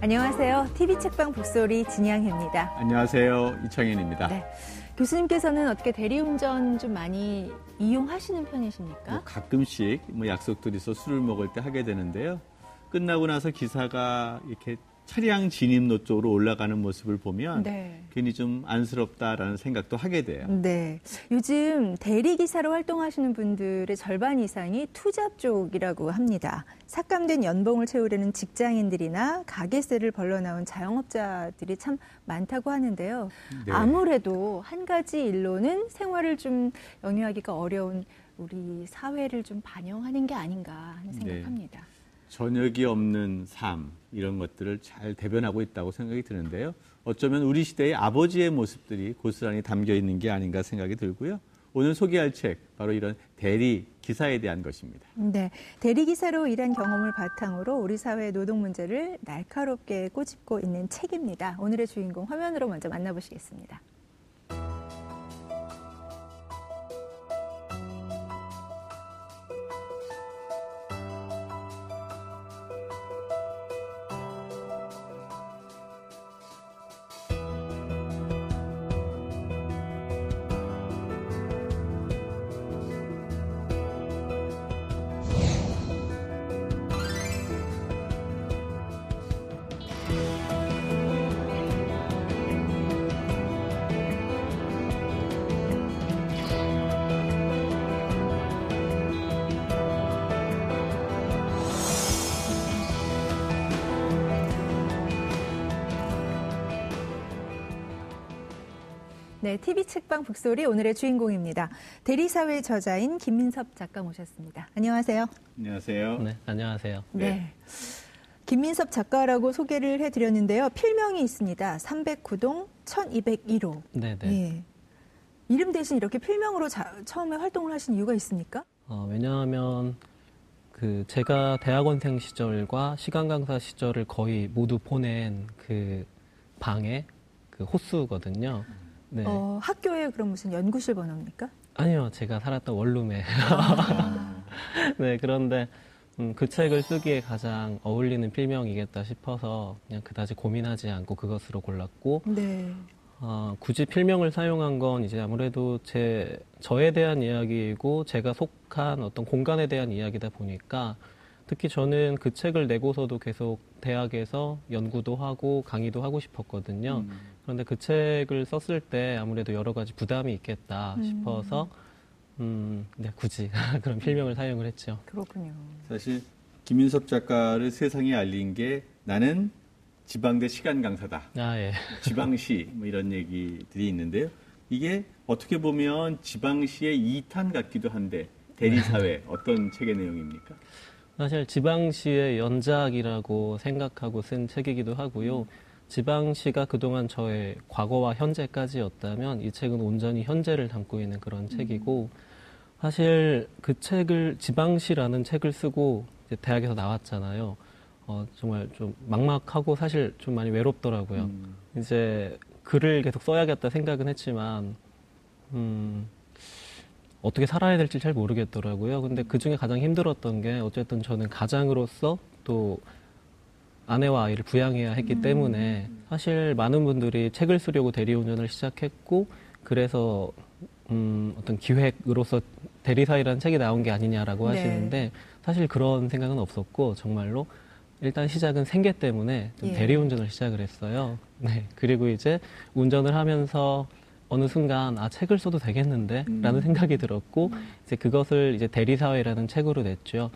안녕하세요. TV 책방 북소리 진양혜입니다. 안녕하세요. 이창현입니다. 네. 교수님께서는 어떻게 대리운전 좀 많이 이용하시는 편이십니까? 뭐 가끔씩 뭐 약속들이 있어 술을 먹을 때 하게 되는데요. 끝나고 나서 기사가 이렇게 차량 진입로 쪽으로 올라가는 모습을 보면 네. 괜히 좀 안쓰럽다라는 생각도 하게 돼요. 네. 요즘 대리기사로 활동하시는 분들의 절반 이상이 투잡 쪽이라고 합니다. 삭감된 연봉을 채우려는 직장인들이나 가게세를 벌러나온 자영업자들이 참 많다고 하는데요. 네. 아무래도 한 가지 일로는 생활을 좀 영위하기가 어려운 우리 사회를 좀 반영하는 게 아닌가 하는 네. 생각합니다. 네. 저녁이 없는 삶 이런 것들을 잘 대변하고 있다고 생각이 드는데요. 어쩌면 우리 시대의 아버지의 모습들이 고스란히 담겨 있는 게 아닌가 생각이 들고요. 오늘 소개할 책 바로 이런 대리 기사에 대한 것입니다. 네, 대리 기사로 일한 경험을 바탕으로 우리 사회의 노동 문제를 날카롭게 꼬집고 있는 책입니다. 오늘의 주인공 화면으로 먼저 만나보시겠습니다. 네, TV 책방 북소리 오늘의 주인공입니다. 대리사회 저자인 김민섭 작가 모셨습니다. 안녕하세요. 안녕하세요. 네, 안녕하세요. 네. 네. 김민섭 작가라고 소개를 해드렸는데요. 필명이 있습니다. 309동 1201호. 네네. 예. 이름 대신 이렇게 필명으로 자, 처음에 활동을 하신 이유가 있습니까? 어, 왜냐하면 그 제가 대학원생 시절과 시간 강사 시절을 거의 모두 보낸 그 방의 그 호수거든요. 네. 어, 학교에 그럼 무슨 연구실 번호입니까? 아니요, 제가 살았던 원룸에. 아. 네, 그런데 음, 그 책을 쓰기에 가장 어울리는 필명이겠다 싶어서 그냥 그다지 고민하지 않고 그것으로 골랐고 네. 어, 굳이 필명을 사용한 건 이제 아무래도 제 저에 대한 이야기이고 제가 속한 어떤 공간에 대한 이야기다 보니까 특히 저는 그 책을 내고서도 계속 대학에서 연구도 하고 강의도 하고 싶었거든요. 음. 그런데 그 책을 썼을 때 아무래도 여러 가지 부담이 있겠다 음. 싶어서 음, 네, 굳이 그런 필명을 사용을 했죠. 그렇군요. 사실 김윤섭 작가를 세상에 알린 게 나는 지방대 시간 강사다. 아, 예. 지방시 뭐 이런 얘기들이 있는데요. 이게 어떻게 보면 지방시의 2탄 같기도 한데 대리사회 네. 어떤 책의 내용입니까? 사실 지방시의 연작이라고 생각하고 쓴 책이기도 하고요. 지방시가 그동안 저의 과거와 현재까지였다면 이 책은 온전히 현재를 담고 있는 그런 음. 책이고 사실 그 책을 지방시라는 책을 쓰고 대학에서 나왔잖아요. 어, 정말 좀 막막하고 사실 좀 많이 외롭더라고요. 음. 이제 글을 계속 써야겠다 생각은 했지만 음, 어떻게 살아야 될지 잘 모르겠더라고요. 근데 그 중에 가장 힘들었던 게 어쨌든 저는 가장으로서 또 아내와 아이를 부양해야 했기 음. 때문에 사실 많은 분들이 책을 쓰려고 대리운전을 시작했고 그래서 음, 어떤 기획으로서 대리사이라는 책이 나온 게 아니냐라고 네. 하시는데 사실 그런 생각은 없었고 정말로 일단 시작은 생계 때문에 예. 대리운전을 시작을 했어요. 네. 그리고 이제 운전을 하면서 어느 순간 아 책을 써도 되겠는데라는 음. 생각이 들었고 음. 이제 그것을 이제 대리사회라는 책으로 냈죠.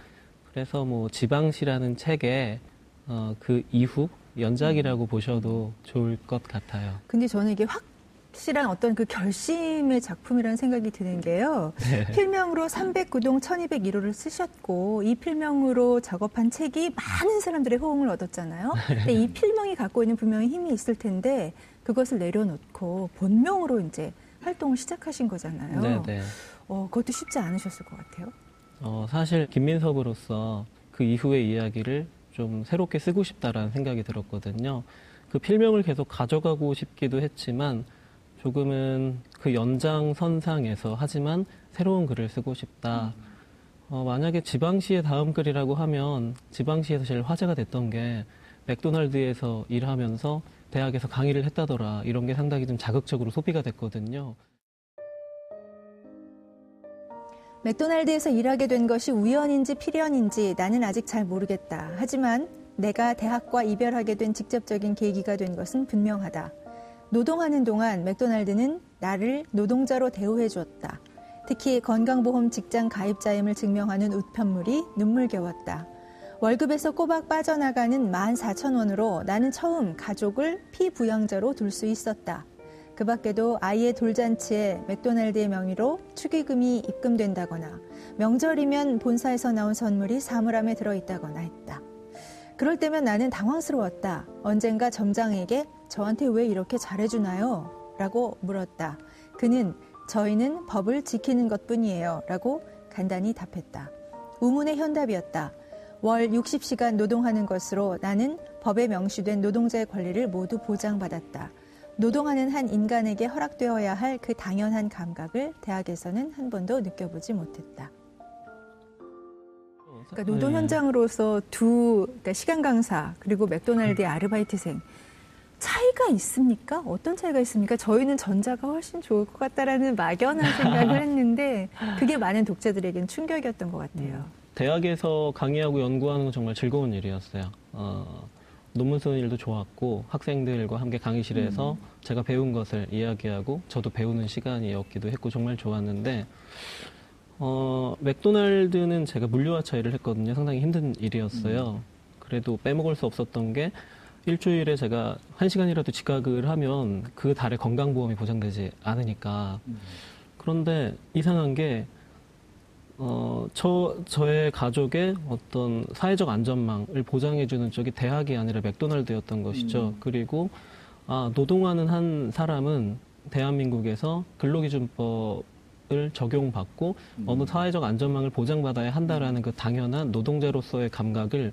그래서 뭐 지방시라는 책에 어, 그 이후 연작이라고 음. 보셔도 좋을 것 같아요. 근데 저는 이게 확실한 어떤 그 결심의 작품이라는 생각이 드는 게요. 네. 필명으로 309동 1201호를 쓰셨고 이 필명으로 작업한 책이 많은 사람들의 호응을 얻었잖아요. 근데 이 필명이 갖고 있는 분명히 힘이 있을 텐데 그것을 내려놓고 본명으로 이제 활동을 시작하신 거잖아요. 네, 네. 어, 그것도 쉽지 않으셨을 것 같아요. 어, 사실 김민섭으로서 그 이후의 이야기를 좀 새롭게 쓰고 싶다라는 생각이 들었거든요. 그 필명을 계속 가져가고 싶기도 했지만 조금은 그 연장선상에서 하지만 새로운 글을 쓰고 싶다. 어, 만약에 지방시의 다음 글이라고 하면 지방시에서 제일 화제가 됐던 게 맥도날드에서 일하면서 대학에서 강의를 했다더라 이런 게 상당히 좀 자극적으로 소비가 됐거든요. 맥도날드에서 일하게 된 것이 우연인지 필연인지 나는 아직 잘 모르겠다. 하지만 내가 대학과 이별하게 된 직접적인 계기가 된 것은 분명하다. 노동하는 동안 맥도날드는 나를 노동자로 대우해 주었다. 특히 건강보험 직장 가입자임을 증명하는 우편물이 눈물겨웠다. 월급에서 꼬박 빠져나가는 14,000원으로 나는 처음 가족을 피부양자로 둘 수 있었다. 그 밖에도 아이의 돌잔치에 맥도날드의 명의로 축의금이 입금된다거나 명절이면 본사에서 나온 선물이 사물함에 들어있다거나 했다. 그럴 때면 나는 당황스러웠다. 언젠가 점장에게 저한테 왜 이렇게 잘해주나요? 라고 물었다. 그는 저희는 법을 지키는 것 뿐이에요. 라고 간단히 답했다. 우문의 현답이었다. 월 60시간 노동하는 것으로 나는 법에 명시된 노동자의 권리를 모두 보장받았다. 노동하는 한 인간에게 허락되어야 할 그 당연한 감각을 대학에서는 한 번도 느껴보지 못했다. 그러니까 노동 네. 현장으로서 두 그러니까 시간 강사 그리고 맥도날드의 아르바이트생 차이가 있습니까? 어떤 차이가 있습니까? 저희는 전자가 훨씬 좋을 것 같다라는 막연한 생각을 했는데 그게 많은 독자들에겐 충격이었던 것 같아요. 음. 대학에서 강의하고 연구하는 건 정말 즐거운 일이었어요. 어, 논문 쓰는 일도 좋았고 학생들과 함께 강의실에서 음. 제가 배운 것을 이야기하고 저도 배우는 시간이었기도 했고 정말 좋았는데 어, 맥도날드는 제가 물류와 차이를 했거든요. 상당히 힘든 일이었어요. 음. 그래도 빼먹을 수 없었던 게 일주일에 제가 한 시간이라도 지각을 하면 그 달에 건강보험이 보장되지 않으니까. 음. 그런데 이상한 게 어, 저, 저의 가족의 어떤 사회적 안전망을 보장해주는 쪽이 대학이 아니라 맥도날드였던 것이죠. 음. 그리고, 아, 노동하는 한 사람은 대한민국에서 근로기준법을 적용받고 음. 어느 사회적 안전망을 보장받아야 한다라는 그 당연한 노동자로서의 감각을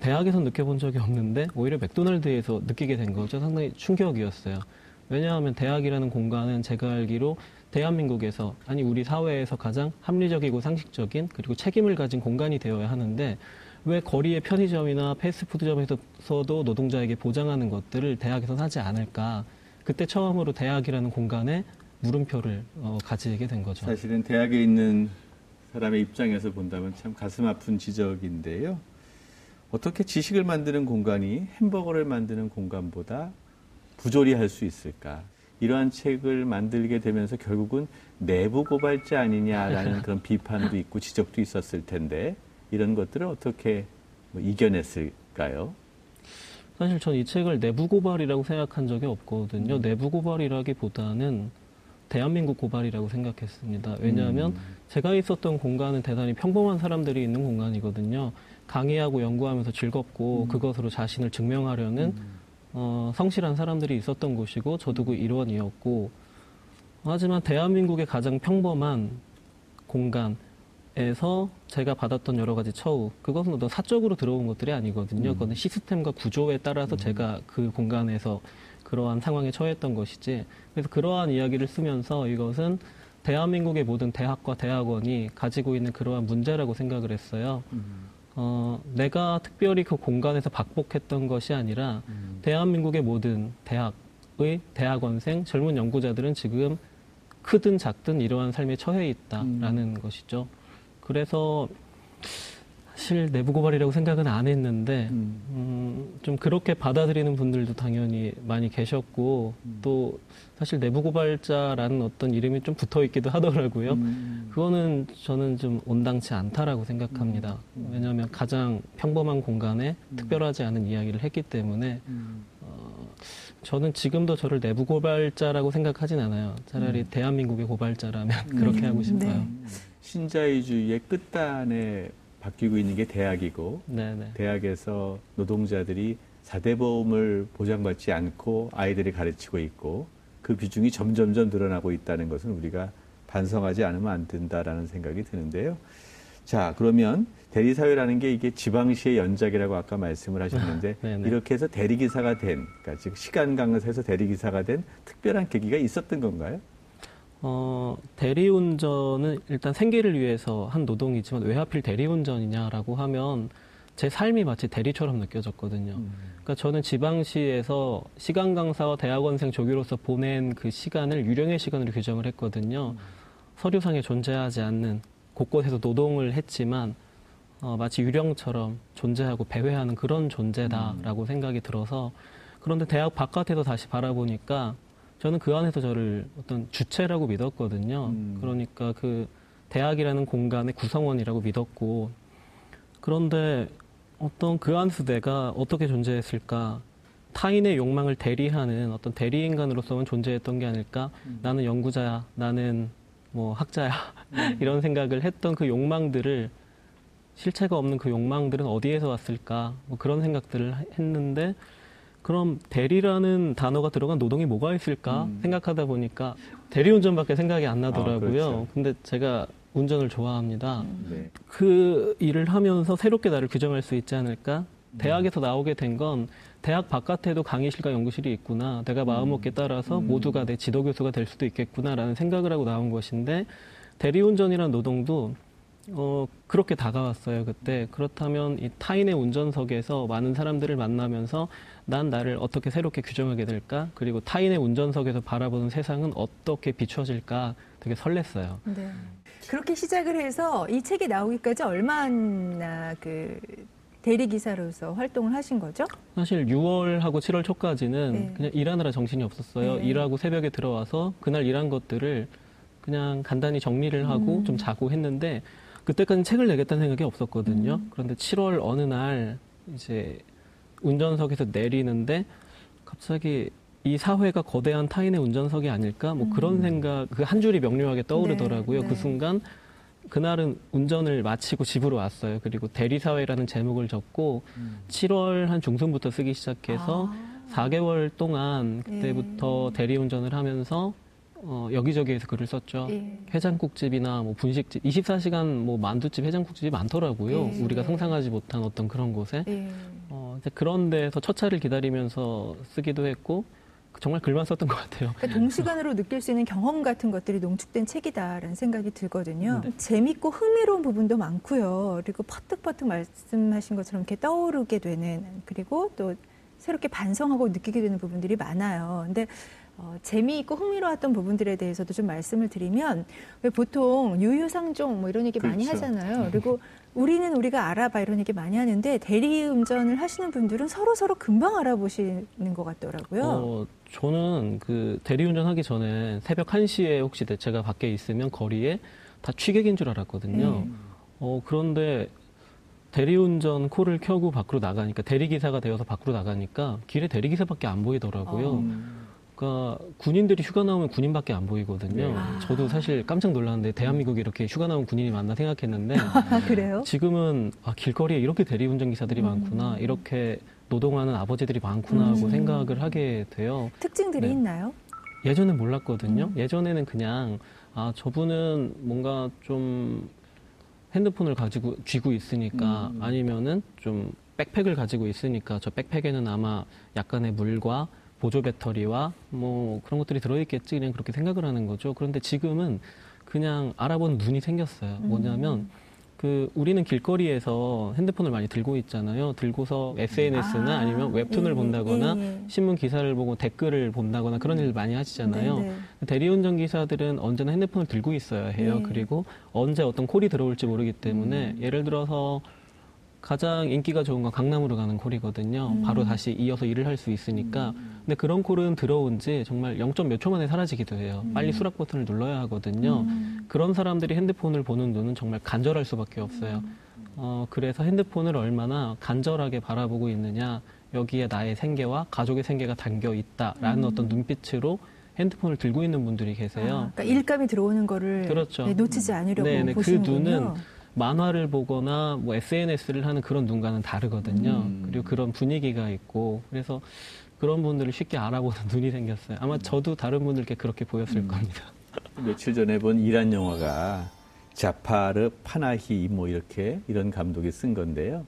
대학에서 느껴본 적이 없는데 오히려 맥도날드에서 느끼게 된 거죠. 상당히 충격이었어요. 왜냐하면 대학이라는 공간은 제가 알기로 대한민국에서 아니 우리 사회에서 가장 합리적이고 상식적인 그리고 책임을 가진 공간이 되어야 하는데 왜 거리의 편의점이나 패스트푸드점에서도 노동자에게 보장하는 것들을 대학에서 하지 않을까? 그때 처음으로 대학이라는 공간에 물음표를 어, 가지게 된 거죠. 사실은 대학에 있는 사람의 입장에서 본다면 참 가슴 아픈 지적인데요. 어떻게 지식을 만드는 공간이 햄버거를 만드는 공간보다 부조리할 수 있을까? 이러한 책을 만들게 되면서 결국은 내부 고발자 아니냐라는 그런 비판도 있고 지적도 있었을 텐데 이런 것들을 어떻게 뭐 이겨냈을까요? 사실 전 이 책을 내부 고발이라고 생각한 적이 없거든요. 음. 내부 고발이라기보다는 대한민국 고발이라고 생각했습니다. 왜냐하면 음. 제가 있었던 공간은 대단히 평범한 사람들이 있는 공간이거든요. 강의하고 연구하면서 즐겁고 음. 그것으로 자신을 증명하려는 음. 어, 성실한 사람들이 있었던 곳이고 저도 그 일원이었고 하지만 대한민국의 가장 평범한 공간에서 제가 받았던 여러 가지 처우 그것은 어떤 사적으로 들어온 것들이 아니거든요. 음. 그거는 시스템과 구조에 따라서 음. 제가 그 공간에서 그러한 상황에 처했던 것이지 그래서 그러한 이야기를 쓰면서 이것은 대한민국의 모든 대학과 대학원이 가지고 있는 그러한 문제라고 생각을 했어요. 음. 어, 내가 특별히 그 공간에서 박복했던 것이 아니라 음. 대한민국의 모든 대학의 대학원생 젊은 연구자들은 지금 크든 작든 이러한 삶에 처해 있다라는 음. 것이죠. 그래서 사실 내부 고발이라고 생각은 안 했는데 음. 음, 좀 그렇게 받아들이는 분들도 당연히 많이 계셨고 음. 또 사실 내부 고발자라는 어떤 이름이 좀 붙어 있기도 하더라고요. 음. 그거는 저는 좀 온당치 않다라고 생각합니다. 음. 음. 왜냐하면 가장 평범한 공간에 특별하지 않은 이야기를 했기 때문에 어, 저는 지금도 저를 내부 고발자라고 생각하진 않아요. 차라리 대한민국의 고발자라면 그렇게 하고 싶어요. 네. 신자유주의의 끝단에 바뀌고 있는 게 대학이고 네네. 대학에서 노동자들이 사대보험을 보장받지 않고 아이들이 가르치고 있고 그 비중이 점점점 늘어나고 있다는 것은 우리가 반성하지 않으면 안 된다라는 생각이 드는데요. 자, 그러면 대리사회라는 게 이게 지방시의 연작이라고 아까 말씀을 하셨는데 이렇게 해서 대리기사가 된, 그러니까 즉 시간 강사에서 대리기사가 된 특별한 계기가 있었던 건가요? 어, 대리운전은 일단 생계를 위해서 한 노동이지만 왜 하필 대리운전이냐라고 하면 제 삶이 마치 대리처럼 느껴졌거든요. 그러니까 저는 지방시에서 시간 강사와 대학원생 조교로서 보낸 그 시간을 유령의 시간으로 규정을 했거든요. 서류상에 존재하지 않는 곳곳에서 노동을 했지만 어, 마치 유령처럼 존재하고 배회하는 그런 존재다라고 생각이 들어서 그런데 대학 바깥에서 다시 바라보니까 저는 그 안에서 저를 어떤 주체라고 믿었거든요. 음. 그러니까 그 대학이라는 공간의 구성원이라고 믿었고 그런데 어떤 그 안에서 내가 어떻게 존재했을까? 타인의 욕망을 대리하는 어떤 대리인간으로서만 존재했던 게 아닐까? 나는 연구자야, 나는 뭐 학자야, 이런 생각을 했던 그 욕망들을 실체가 없는 그 욕망들은 어디에서 왔을까? 뭐 그런 생각들을 했는데 그럼 대리라는 단어가 들어간 노동이 뭐가 있을까 음. 생각하다 보니까 대리운전밖에 생각이 안 나더라고요. 아, 그렇죠. 근데 제가 운전을 좋아합니다. 네. 그 일을 하면서 새롭게 나를 규정할 수 있지 않을까? 음. 대학에서 나오게 된 건 대학 바깥에도 강의실과 연구실이 있구나. 내가 마음먹기에 따라서 음. 모두가 내 지도 교수가 될 수도 있겠구나라는 생각을 하고 나온 것인데 대리운전이라는 노동도 어, 그렇게 다가왔어요, 그때. 그렇다면 이 타인의 운전석에서 많은 사람들을 만나면서 난 나를 어떻게 새롭게 규정하게 될까? 그리고 타인의 운전석에서 바라보는 세상은 어떻게 비춰질까? 되게 설렜어요. 네. 그렇게 시작을 해서 이 책이 나오기까지 얼마나 그 대리 기사로서 활동을 하신 거죠? 사실 6월하고 7월 초까지는 네. 그냥 일하느라 정신이 없었어요. 네. 일하고 새벽에 들어와서 그날 일한 것들을 그냥 간단히 정리를 하고 음. 좀 자고 했는데 그때까지 책을 내겠다는 생각이 없었거든요. 음. 그런데 7월 어느 날 이제 운전석에서 내리는데 갑자기 이 사회가 거대한 타인의 운전석이 아닐까? 뭐 그런 음. 생각, 그 한 줄이 명료하게 떠오르더라고요. 네, 그 네. 순간 그날은 운전을 마치고 집으로 왔어요. 그리고 대리사회라는 제목을 적고 음. 7월 한 중순부터 쓰기 시작해서 아. 4개월 동안 그때부터 예. 대리운전을 하면서 어, 여기저기에서 글을 썼죠. 예. 해장국집이나 뭐 분식집, 24시간 뭐 만두집, 해장국집이 많더라고요. 예. 우리가 상상하지 못한 어떤 그런 곳에. 예. 어, 그런 데서 첫 차를 기다리면서 쓰기도 했고 정말 글만 썼던 것 같아요. 그러니까 동시간으로 느낄 수 있는 경험 같은 것들이 농축된 책이다라는 생각이 들거든요. 재밌고 흥미로운 부분도 많고요. 그리고 퍼뜩퍼뜩 말씀하신 것처럼 이렇게 떠오르게 되는 그리고 또 새롭게 반성하고 느끼게 되는 부분들이 많아요. 근데 어, 재미있고 흥미로웠던 부분들에 대해서도 좀 말씀을 드리면 왜 보통 유유상종 뭐 이런 얘기 많이 그렇죠. 하잖아요. 그리고 우리는 우리가 알아봐 이런 얘기 많이 하는데 대리운전을 하시는 분들은 서로 서로 금방 알아보시는 것 같더라고요. 어, 저는 그 대리운전 하기 전에 새벽 1시에 혹시 제가 밖에 있으면 거리에 다 취객인 줄 알았거든요. 네. 어, 그런데 대리운전 콜을 켜고 밖으로 나가니까 대리기사가 되어서 밖으로 나가니까 길에 대리기사밖에 안 보이더라고요. 어. 음. 그러니까 군인들이 휴가 나오면 군인밖에 안 보이거든요. 네. 아. 저도 사실 깜짝 놀랐는데 대한민국에 이렇게 휴가 나온 군인이 많나 생각했는데 아, 그래요? 지금은 아, 길거리에 이렇게 대리운전 기사들이 음. 많구나, 이렇게 노동하는 아버지들이 많구나 하고 음. 생각을 하게 돼요. 특징들이 네. 있나요? 예전엔 몰랐거든요. 음. 예전에는 그냥 아 저분은 뭔가 좀 핸드폰을 가지고 쥐고 있으니까 음. 아니면은 좀 백팩을 가지고 있으니까 저 백팩에는 아마 약간의 물과 보조 배터리와 뭐 그런 것들이 들어있겠지 그냥 그렇게 생각을 하는 거죠. 그런데 지금은 그냥 알아보는 눈이 생겼어요. 음. 뭐냐면 그 우리는 길거리에서 핸드폰을 많이 들고 있잖아요. 들고서 SNS나 아, 아, 니면 웹툰을 예, 본다거나 예, 예. 신문 기사를 보고 댓글을 본다거나 그런 일을 많이 하시잖아요. 네, 네. 대리운전 기사들은 언제나 핸드폰을 들고 있어야 해요. 네. 그리고 언제 어떤 콜이 들어올지 모르기 때문에 음. 예를 들어서 가장 인기가 좋은 건 강남으로 가는 콜이거든요. 음. 바로 다시 이어서 일을 할 수 있으니까. 근데 그런 콜은 들어온 지 정말 0. 몇 초 만에 사라지기도 해요. 빨리 수락 버튼을 눌러야 하거든요. 음. 그런 사람들이 핸드폰을 보는 눈은 정말 간절할 수밖에 없어요. 어, 그래서 핸드폰을 얼마나 간절하게 바라보고 있느냐, 여기에 나의 생계와 가족의 생계가 담겨 있다라는 음. 어떤 눈빛으로 핸드폰을 들고 있는 분들이 계세요. 아, 그러니까 일감이 들어오는 거를 그렇죠. 네, 놓치지 않으려고 네네, 그 보시는군요. 눈은 만화를 보거나 뭐 SNS를 하는 그런 눈과는 다르거든요. 음. 그리고 그런 분위기가 있고 그래서 그런 분들을 쉽게 알아보는 눈이 생겼어요. 아마 저도 다른 분들께 그렇게 보였을 음. 겁니다. 며칠 전에 본 이란 영화가 자파르 파나히 뭐 이렇게 이런 감독이 쓴 건데요.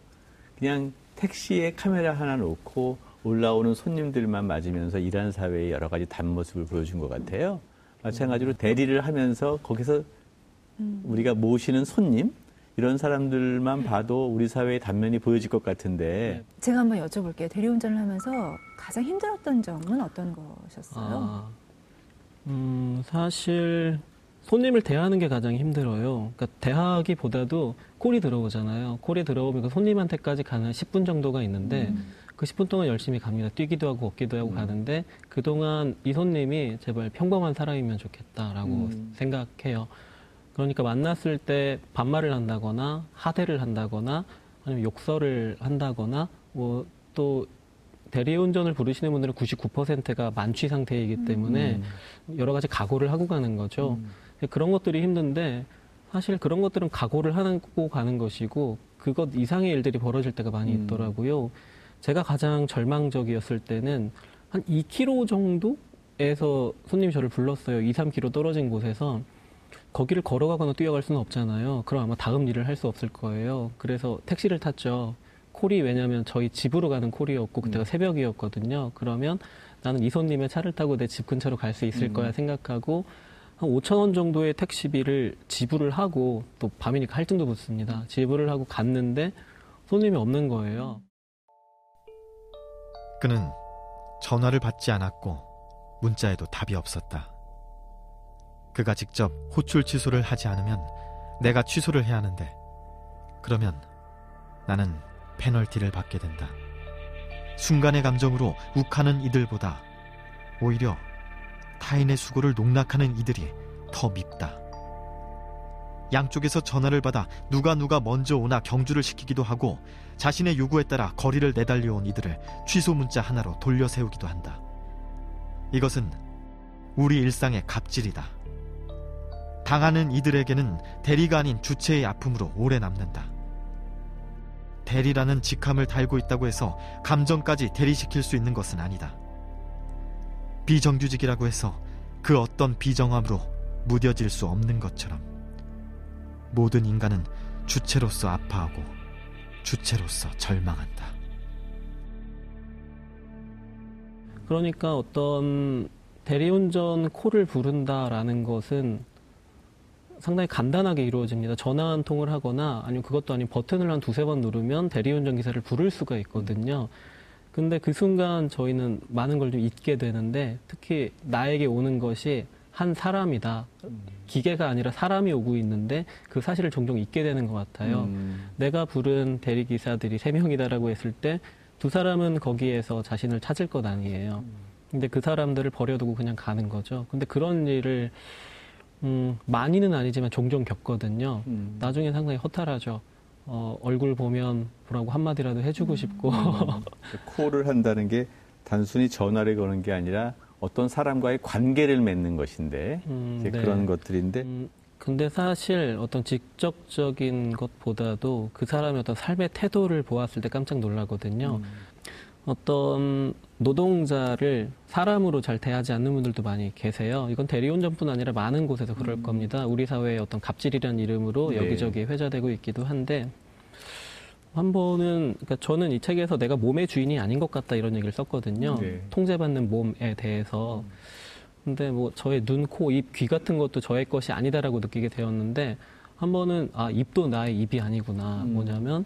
그냥 택시에 카메라 하나 놓고 올라오는 손님들만 맞으면서 이란 사회의 여러 가지 단모습을 보여준 것 같아요. 마찬가지로 대리를 하면서 거기서 음. 우리가 모시는 손님 이런 사람들만 봐도 우리 사회의 단면이 보여질 것 같은데 제가 한번 여쭤볼게요. 대리운전을 하면서 가장 힘들었던 점은 어떤 것이었어요? 아, 음, 사실 손님을 대하는 게 가장 힘들어요. 그러니까 대하기보다도 콜이 들어오잖아요. 콜이 들어오면 그 손님한테까지 가는 10분 정도가 있는데 음. 그 10분 동안 열심히 갑니다. 뛰기도 하고 걷기도 하고 음. 가는데 그동안 이 손님이 제발 평범한 사람이면 좋겠다라고 음. 생각해요. 그러니까 만났을 때 반말을 한다거나 하대를 한다거나 아니면 욕설을 한다거나 뭐 또 대리운전을 부르시는 분들은 99%가 만취 상태이기 때문에 여러 가지 각오를 하고 가는 거죠. 그런 것들이 힘든데 사실 그런 것들은 각오를 하고 가는 것이고 그것 이상의 일들이 벌어질 때가 많이 음. 있더라고요. 제가 가장 절망적이었을 때는 한 2km 정도에서 손님이 저를 불렀어요. 2, 3km 떨어진 곳에서 거기를 걸어가거나 뛰어갈 수는 없잖아요. 그럼 아마 다음 일을 할 수 없을 거예요. 그래서 택시를 탔죠. 콜이 왜냐면 저희 집으로 가는 콜이었고 그때가 음. 새벽이었거든요. 그러면 나는 이 손님의 차를 타고 내 집 근처로 갈 수 있을 음. 거야 생각하고 한 5천 원 정도의 택시비를 지불을 하고 또 밤이니까 할증도 붙습니다. 지불을 하고 갔는데 손님이 없는 거예요. 그는 전화를 받지 않았고 문자에도 답이 없었다. 그가 직접 호출 취소를 하지 않으면 내가 취소를 해야 하는데 그러면 나는 페널티를 받게 된다. 순간의 감정으로 욱하는 이들보다 오히려 타인의 수고를 농락하는 이들이 더 밉다. 양쪽에서 전화를 받아 누가 누가 먼저 오나 경주를 시키기도 하고 자신의 요구에 따라 거리를 내달려온 이들을 취소 문자 하나로 돌려 세우기도 한다. 이것은 우리 일상의 갑질이다. 당하는 이들에게는 대리가 아닌 주체의 아픔으로 오래 남는다. 대리라는 직함을 달고 있다고 해서 감정까지 대리시킬 수 있는 것은 아니다. 비정규직이라고 해서 그 어떤 비정함으로 무뎌질 수 없는 것처럼 모든 인간은 주체로서 아파하고 주체로서 절망한다. 그러니까 어떤 대리운전 콜을 부른다라는 것은 상당히 간단하게 이루어집니다. 전화 한 통을 하거나 아니면 그것도 아닌 버튼을 한 두세 번 누르면 대리운전 기사를 부를 수가 있거든요. 근데 그 순간 저희는 많은 걸 좀 잊게 되는데 특히 나에게 오는 것이 한 사람이다. 기계가 아니라 사람이 오고 있는데 그 사실을 종종 잊게 되는 것 같아요. 음. 내가 부른 대리기사들이 세 명이다라고 했을 때 두 사람은 거기에서 자신을 찾을 것 아니에요. 근데 그 사람들을 버려두고 그냥 가는 거죠. 근데 그런 일을 음, 많이는 아니지만 종종 겪거든요. 음. 나중에 상당히 허탈하죠. 어, 얼굴 보면 뭐라고 한마디라도 해주고 싶고. 콜을 한다는 게 단순히 전화를 거는 게 아니라 어떤 사람과의 관계를 맺는 것인데 음, 이제 네. 그런 것들인데 음, 근데 사실 어떤 직접적인 것보다도 그 사람의 어떤 삶의 태도를 보았을 때 깜짝 놀라거든요. 어떤 노동자를 사람으로 잘 대하지 않는 분들도 많이 계세요. 이건 대리운전뿐 아니라 많은 곳에서 그럴 겁니다. 우리 사회의 어떤 갑질이라는 이름으로 네. 여기저기 회자되고 있기도 한데 한 번은 그러니까 저는 이 책에서 내가 몸의 주인이 아닌 것 같다 이런 얘기를 썼거든요. 네. 통제받는 몸에 대해서. 근데 뭐 저의 눈, 코, 입, 귀 같은 것도 저의 것이 아니다라고 느끼게 되었는데 한 번은 아 입도 나의 입이 아니구나. 음. 뭐냐면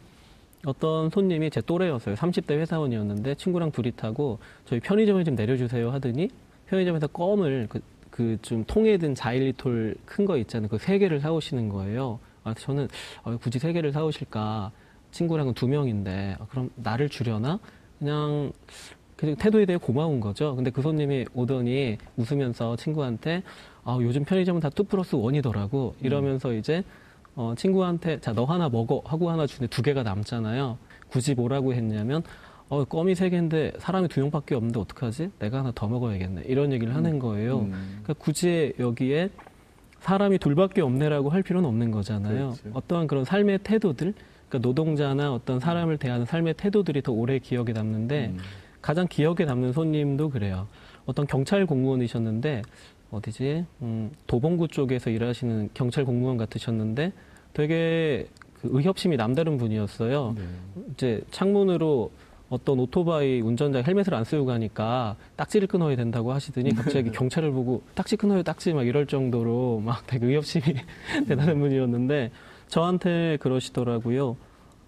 어떤 손님이 제 또래였어요. 30대 회사원이었는데 친구랑 둘이 타고 저희 편의점에 좀 내려주세요 하더니 편의점에서 껌을 그 그 좀 통에 든 자일리톨 큰 거 있잖아요. 그 세 개를 사오시는 거예요. 아, 저는 아, 굳이 세 개를 사오실까? 친구랑은 두 명인데 아, 그럼 나를 주려나? 그냥 그냥 태도에 대해 고마운 거죠. 근데 그 손님이 오더니 웃으면서 친구한테 아, 요즘 편의점은 다2 플러스 1이더라고. 이러면서 이제 어, 친구한테 자, 너 하나 먹어 하고 하나 주는데 두 개가 남잖아요. 굳이 뭐라고 했냐면 어, 껌이 세 개인데 사람이 두 명밖에 없는데 어떡하지? 내가 하나 더 먹어야겠네. 이런 얘기를 하는 거예요. 음. 그러니까 굳이 여기에 사람이 둘밖에 없네라고 할 필요는 없는 거잖아요. 그렇죠. 어떠한 그런 삶의 태도들, 그러니까 노동자나 어떤 사람을 대하는 삶의 태도들이 더 오래 기억에 남는데 음. 가장 기억에 남는 손님도 그래요. 어떤 경찰 공무원이셨는데 어디지? 음, 도봉구 쪽에서 일하시는 경찰 공무원 같으셨는데 되게 그 의협심이 남다른 분이었어요. 네. 이제 창문으로 어떤 오토바이 운전자 헬멧을 안 쓰고 가니까 딱지를 끊어야 된다고 하시더니 갑자기 경찰을 보고 딱지 끊어요 딱지 막 이럴 정도로 막 되게 의협심이 대단한 분이었는데 저한테 그러시더라고요.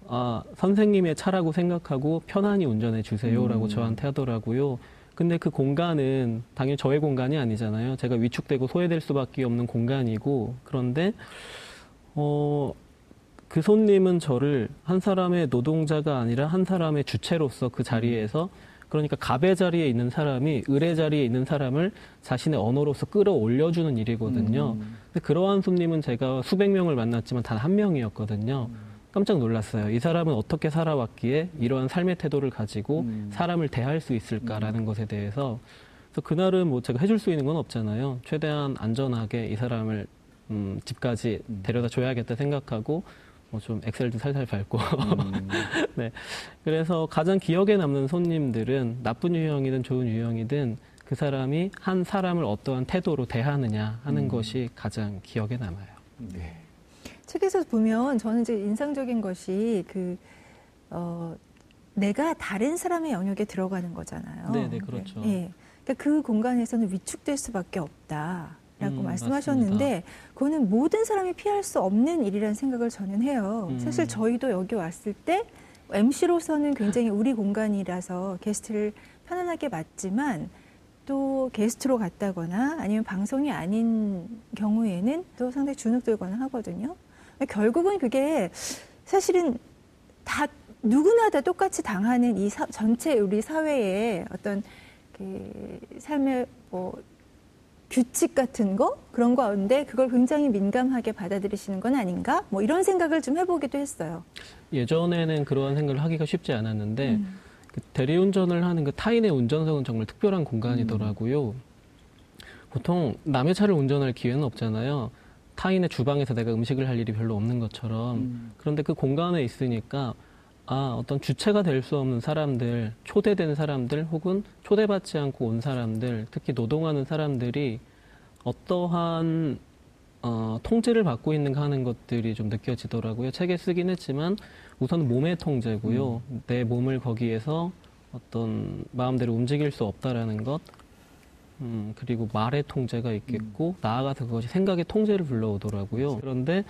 아, 선생님의 차라고 생각하고 편안히 운전해 주세요라고 음. 저한테 하더라고요. 근데 그 공간은 당연히 저의 공간이 아니잖아요. 제가 위축되고 소외될 수밖에 없는 공간이고 그런데 어, 그 손님은 저를 한 사람의 노동자가 아니라 한 사람의 주체로서 그 자리에서 그러니까 갑의 자리에 있는 사람이 을의 자리에 있는 사람을 자신의 언어로서 끌어올려주는 일이거든요. 음. 근데 그러한 손님은 제가 수백 명을 만났지만 단 한 명이었거든요. 깜짝 놀랐어요. 이 사람은 어떻게 살아왔기에 이러한 삶의 태도를 가지고 음. 사람을 대할 수 있을까라는 것에 대해서 그래서 그날은 뭐 제가 해줄 수 있는 건 없잖아요. 최대한 안전하게 이 사람을 음, 집까지 음. 데려다 줘야겠다 생각하고 뭐 좀 엑셀도 살살 밟고 음. 네. 그래서 가장 기억에 남는 손님들은 나쁜 유형이든 좋은 유형이든 그 사람이 한 사람을 어떠한 태도로 대하느냐 하는 음. 것이 가장 기억에 남아요. 네. 책에서 보면 저는 이제 인상적인 것이 그, 어, 내가 다른 사람의 영역에 들어가는 거잖아요. 네, 네, 그렇죠. 예. 그러니까 그 공간에서는 위축될 수밖에 없다. 라고 음, 말씀하셨는데 그거는 모든 사람이 피할 수 없는 일이라는 생각을 저는 해요. 음. 사실 저희도 여기 왔을 때 MC로서는 굉장히 우리 공간이라서 게스트를 편안하게 맞지만 또 게스트로 갔다거나 아니면 방송이 아닌 경우에는 또 상당히 주눅들거나 하거든요. 결국은 그게 사실은 다 누구나 다 똑같이 당하는 이 사- 전체 우리 사회의 어떤 그 삶의 뭐 규칙 같은 거 그런 거인데 그걸 굉장히 민감하게 받아들이시는 건 아닌가? 뭐 이런 생각을 좀 해보기도 했어요. 예전에는 그러한 생각을 하기가 쉽지 않았는데 음. 그 대리운전을 하는 그 타인의 운전석은 정말 특별한 공간이더라고요. 보통 남의 차를 운전할 기회는 없잖아요. 타인의 주방에서 내가 음식을 할 일이 별로 없는 것처럼. 음. 그런데 그 공간에 있으니까 아, 어떤 주체가 될 수 없는 사람들, 초대된 사람들 혹은 초대받지 않고 온 사람들, 특히 노동하는 사람들이 어떠한 어, 통제를 받고 있는가 하는 것들이 좀 느껴지더라고요. 책에 쓰긴 했지만 우선 몸의 통제고요. 내 몸을 거기에서 어떤 마음대로 움직일 수 없다라는 것, 음, 그리고 말의 통제가 있겠고 나아가서 그것이 생각의 통제를 불러오더라고요. 그런데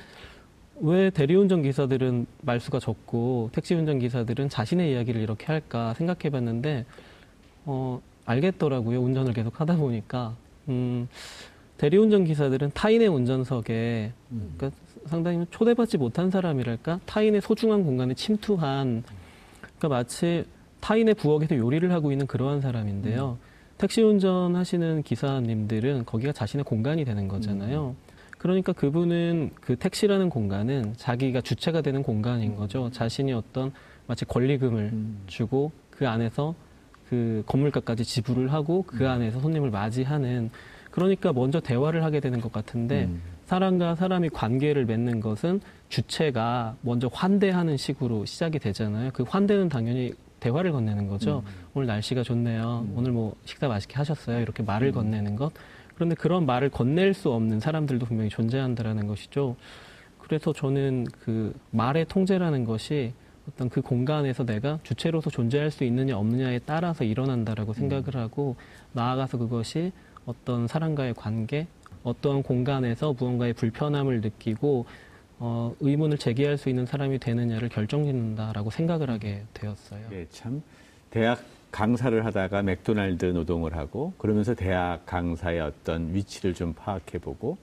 왜 대리운전 기사들은 말수가 적고 택시 운전 기사들은 자신의 이야기를 이렇게 할까 생각해봤는데 어, 알겠더라고요. 운전을 계속 하다 보니까 음, 대리운전 기사들은 타인의 운전석에 음. 그러니까 상당히 초대받지 못한 사람이랄까 타인의 소중한 공간에 침투한 그러니까 마치 타인의 부엌에서 요리를 하고 있는 그러한 사람인데요. 택시 운전하시는 기사님들은 거기가 자신의 공간이 되는 거잖아요. 그러니까 그분은 그 택시라는 공간은 자기가 주체가 되는 공간인 거죠. 자신이 어떤 마치 권리금을 음. 주고 그 안에서 그 건물가까지 지불을 하고 그 안에서 손님을 맞이하는 그러니까 먼저 대화를 하게 되는 것 같은데 음. 사람과 사람이 관계를 맺는 것은 주체가 먼저 환대하는 식으로 시작이 되잖아요. 그 환대는 당연히 대화를 건네는 거죠. 오늘 날씨가 좋네요. 음. 오늘 뭐 식사 맛있게 하셨어요. 이렇게 말을 건네는 것. 그런데 그런 말을 건넬 수 없는 사람들도 분명히 존재한다라는 것이죠. 그래서 저는 그 말의 통제라는 것이 어떤 그 공간에서 내가 주체로서 존재할 수 있느냐 없느냐에 따라서 일어난다라고 생각을 하고 나아가서 그것이 어떤 사람과의 관계, 어떠한 공간에서 무언가의 불편함을 느끼고 어, 의문을 제기할 수 있는 사람이 되느냐를 결정짓는다라고 생각을 하게 되었어요. 예, 참 대학 강사를 하다가 맥도날드 노동을 하고 그러면서 대학 강사의 어떤 위치를 좀 파악해보고